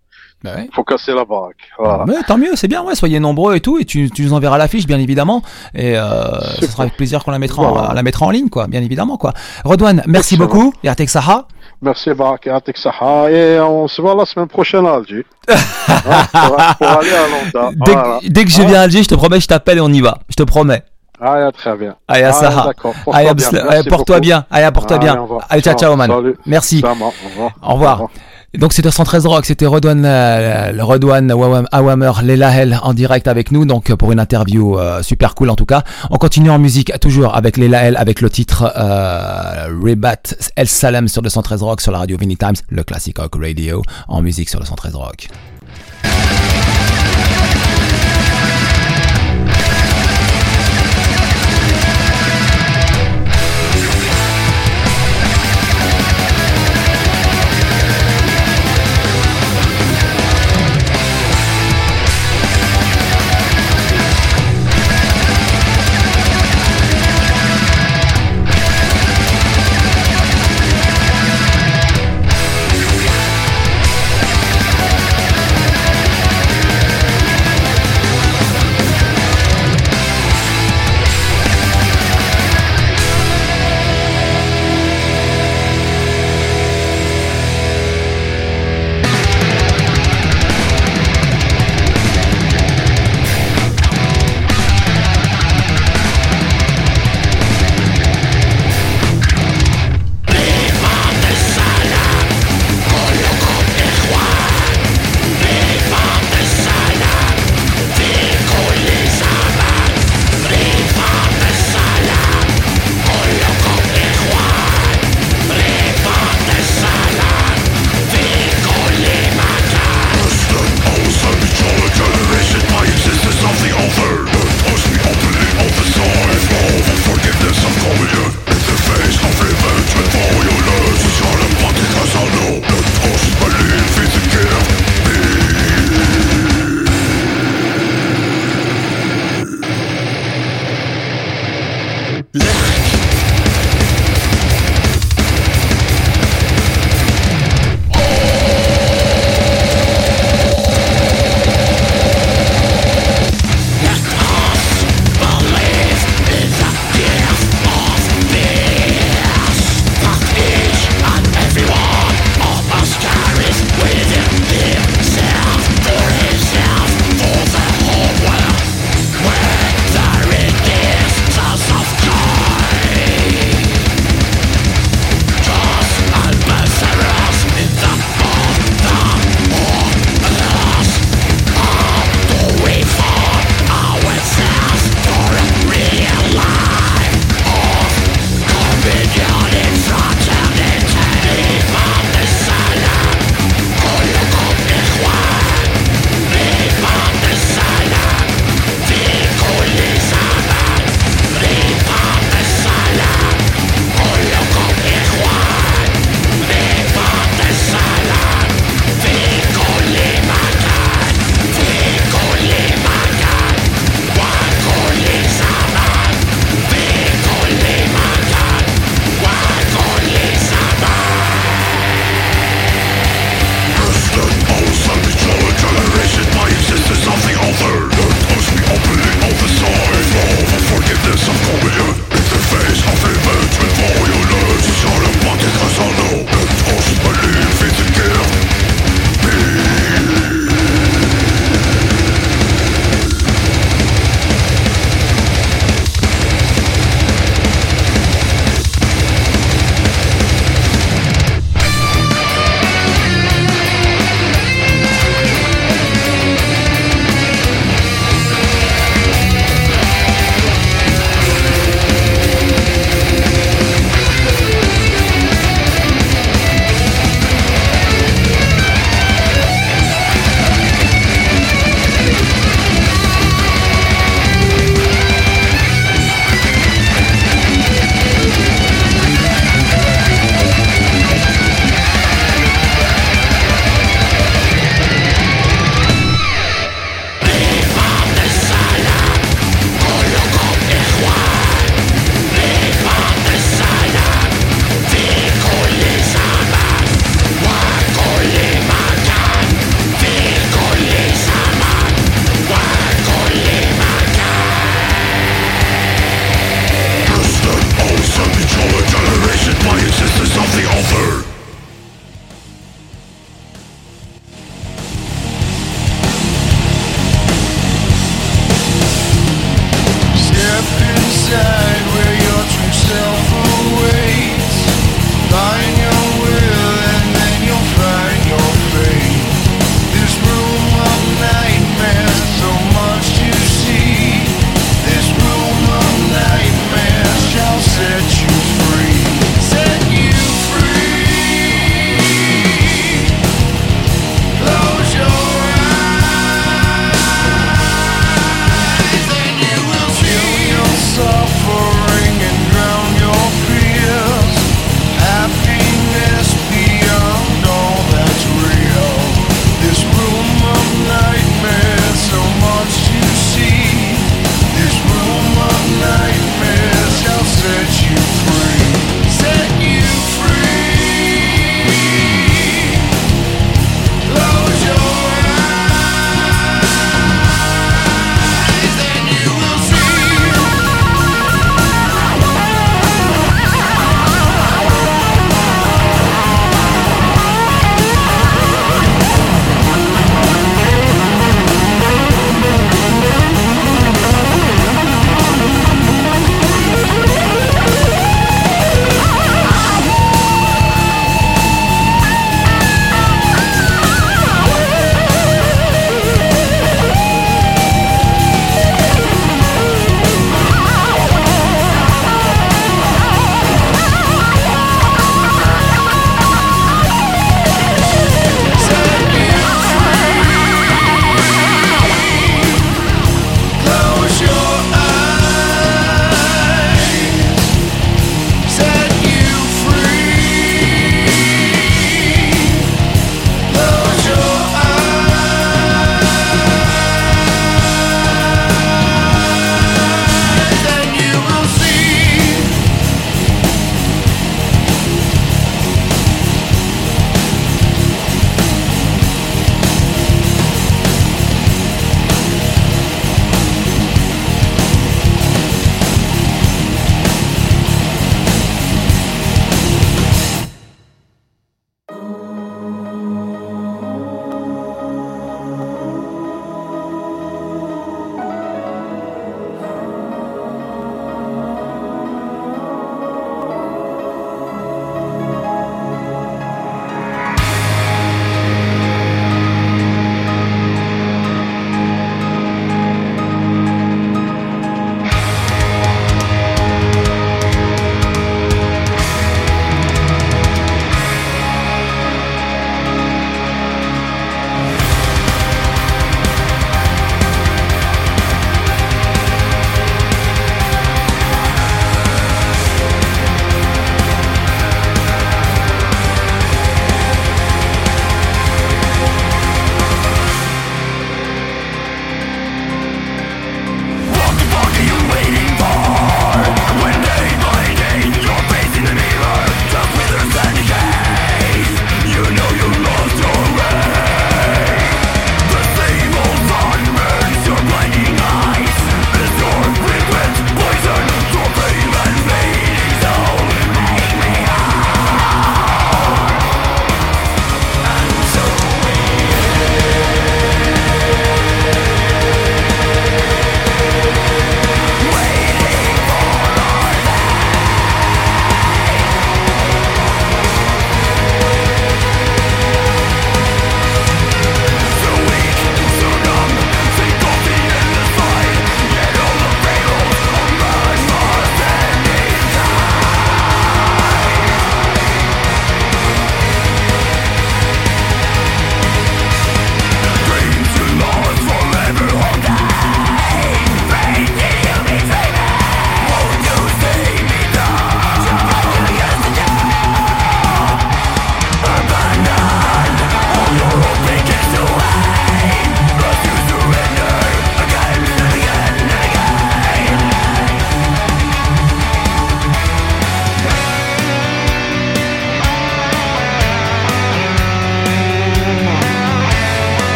Bah ouais. faut casser la baraque. Voilà. Mais tant mieux, c'est bien, ouais, soyez nombreux et tout, et tu, tu nous enverras l'affiche, bien évidemment, et euh, ce sera avec plaisir qu'on la mettra, en, Voilà. la mettra en ligne, quoi, bien évidemment, quoi. Redouane, merci Excellent. beaucoup, et Artek Saha. Merci et Atek Saha. Et on se voit la semaine prochaine à Alger. Hein, pour, aller à Londres. Dès, Voilà. dès que je Ah. viens à Alger, je te promets, je t'appelle et on y va, je te promets. Ah, très bien. Allez, Ah, d'accord. Porte-toi Allez, bien. Allez, porte-toi bien, allez, porte-toi Allez, bien. Allez, ciao, ciao, man. Salut. Merci. Au revoir. Au revoir. Donc c'était 113 Rock, c'était Redouane, euh, Awam- Awamer Lelahel en direct avec nous, donc euh, pour une interview euh, super cool en tout cas. On continue en musique toujours avec Lelahel avec le titre euh, Rebat El Salem sur le 113 Rock sur la radio Vinny Times, le classic rock radio en musique sur le 113 Rock.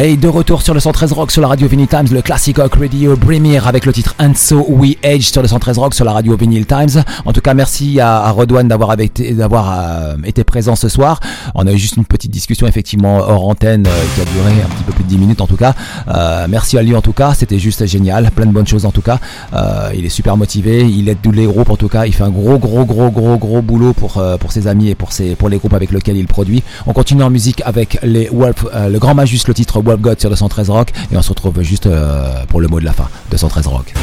Et de retour sur le 113 Rock sur la radio Vinyl Times, le Classic Rock Radio Premier avec le titre And So We Age sur le 113 Rock sur la radio Vinyl Times. En tout cas, merci à, à Redouane d'avoir euh, été présent ce soir. On a eu juste une petite discussion effectivement hors antenne euh, qui a duré un petit peu plus de 10 minutes en tout cas. Euh, merci à lui en tout cas, c'était juste génial, plein de bonnes choses en tout cas. il est super motivé, il aide tous les groupes en tout cas, il fait un gros gros gros gros gros boulot pour pour ses amis et pour ses pour les groupes avec lesquels il produit. On continue en musique avec les Wolf, le Grand Majus, le titre Wolf God sur 213 Rock et on se retrouve juste euh, pour le mot de la fin. 213 Rock.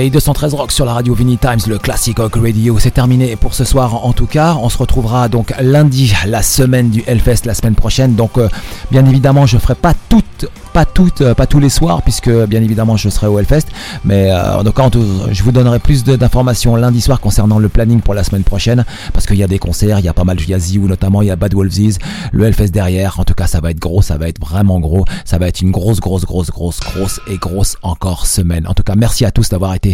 Et 213 Rock sur la radio Vinny Times, le Classic Rock Radio, c'est terminé pour ce soir en tout cas. On se retrouvera donc lundi, la semaine du Hellfest, la semaine prochaine. Donc, euh, bien évidemment, je ferai pas toutes pas toutes, euh, pas tous les soirs, puisque bien évidemment je serai au Hellfest. Mais euh, en tout cas, je vous donnerai plus d'informations lundi soir concernant le planning pour la semaine prochaine, parce qu'il y a des concerts, il y a pas mal, il y a ou notamment, il y a Bad Wolves, le Hellfest derrière. En tout cas, ça va être gros, ça va être vraiment gros, ça va être une grosse, grosse, grosse, grosse, grosse et grosse encore semaine. En tout cas, merci à tous d'avoir été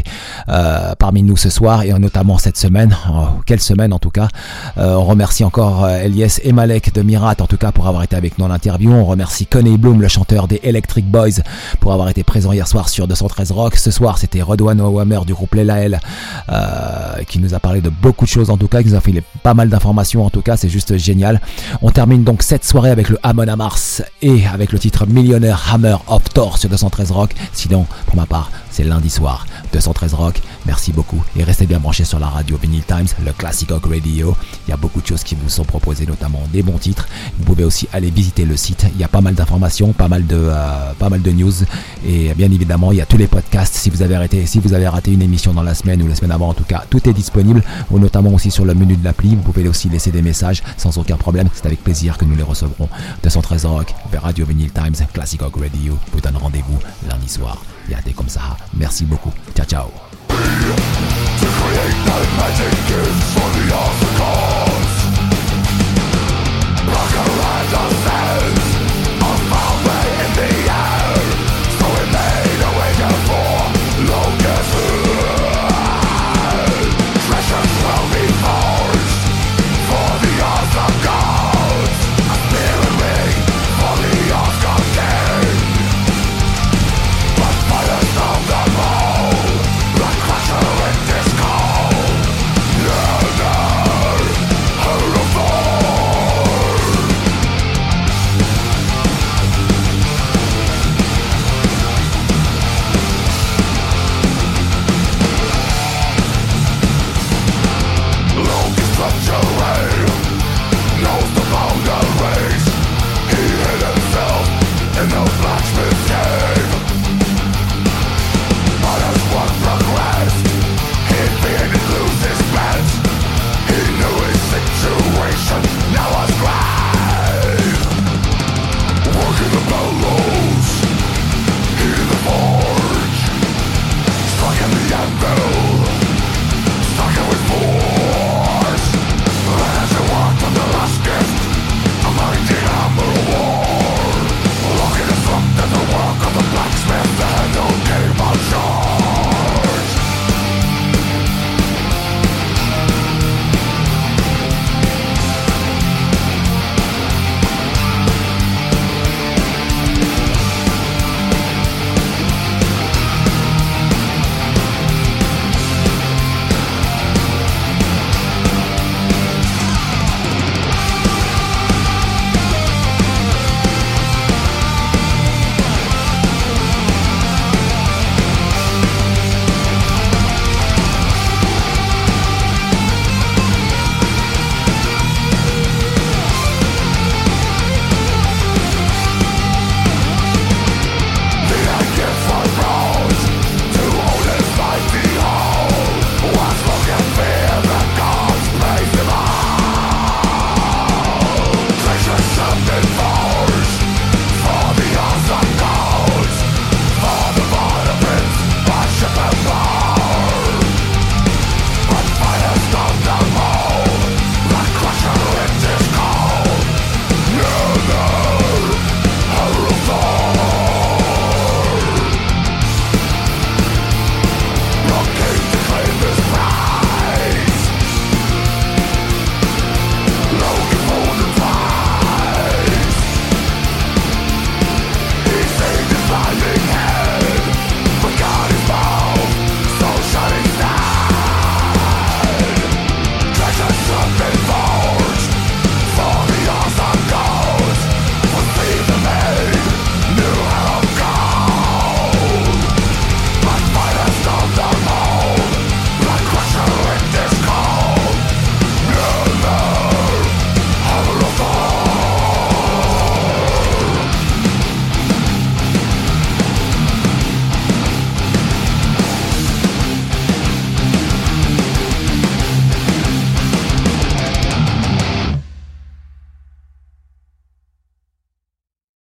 euh, parmi nous ce soir et notamment cette semaine. Oh, quelle semaine en tout cas. on remercie encore Elias et Malek de Mirat en tout cas pour avoir été avec nous en interview. On remercie Connie Bloom, le chanteur des Electric Boys pour avoir été présent hier soir sur 213 Rock. Ce soir, c'était Rodwan Owamer du groupe Lelael euh, qui nous a parlé de beaucoup de choses en tout cas, qui nous a fait pas mal d'informations en tout cas, c'est juste génial. On termine donc cette soirée avec le Hamon à Mars et avec le titre Millionaire Hammer of Thor sur 213 Rock. Sinon, pour ma part, c'est lundi soir. 213 Rock, merci beaucoup. Et restez bien branchés sur la radio Vinyl Times, le Classic Rock Radio. Il y a beaucoup de choses qui vous sont proposées, notamment des bons titres. Vous pouvez aussi aller visiter le site. Il y a pas mal d'informations, pas mal de, euh, pas mal de news. Et bien évidemment, il y a tous les podcasts. Si vous avez si vous avez raté une émission dans la semaine ou la semaine avant, en tout cas, tout est disponible. Ou notamment aussi sur le menu de l'appli. Vous pouvez aussi laisser des messages sans aucun problème. C'est avec plaisir que nous les recevrons. 213 Rock, Radio Vinyl Times, Classic Rock Radio, vous donne rendez-vous lundi soir. Y'a comme ça. Merci beaucoup. Ciao, ciao. magic for the awesome. Rock around the sand.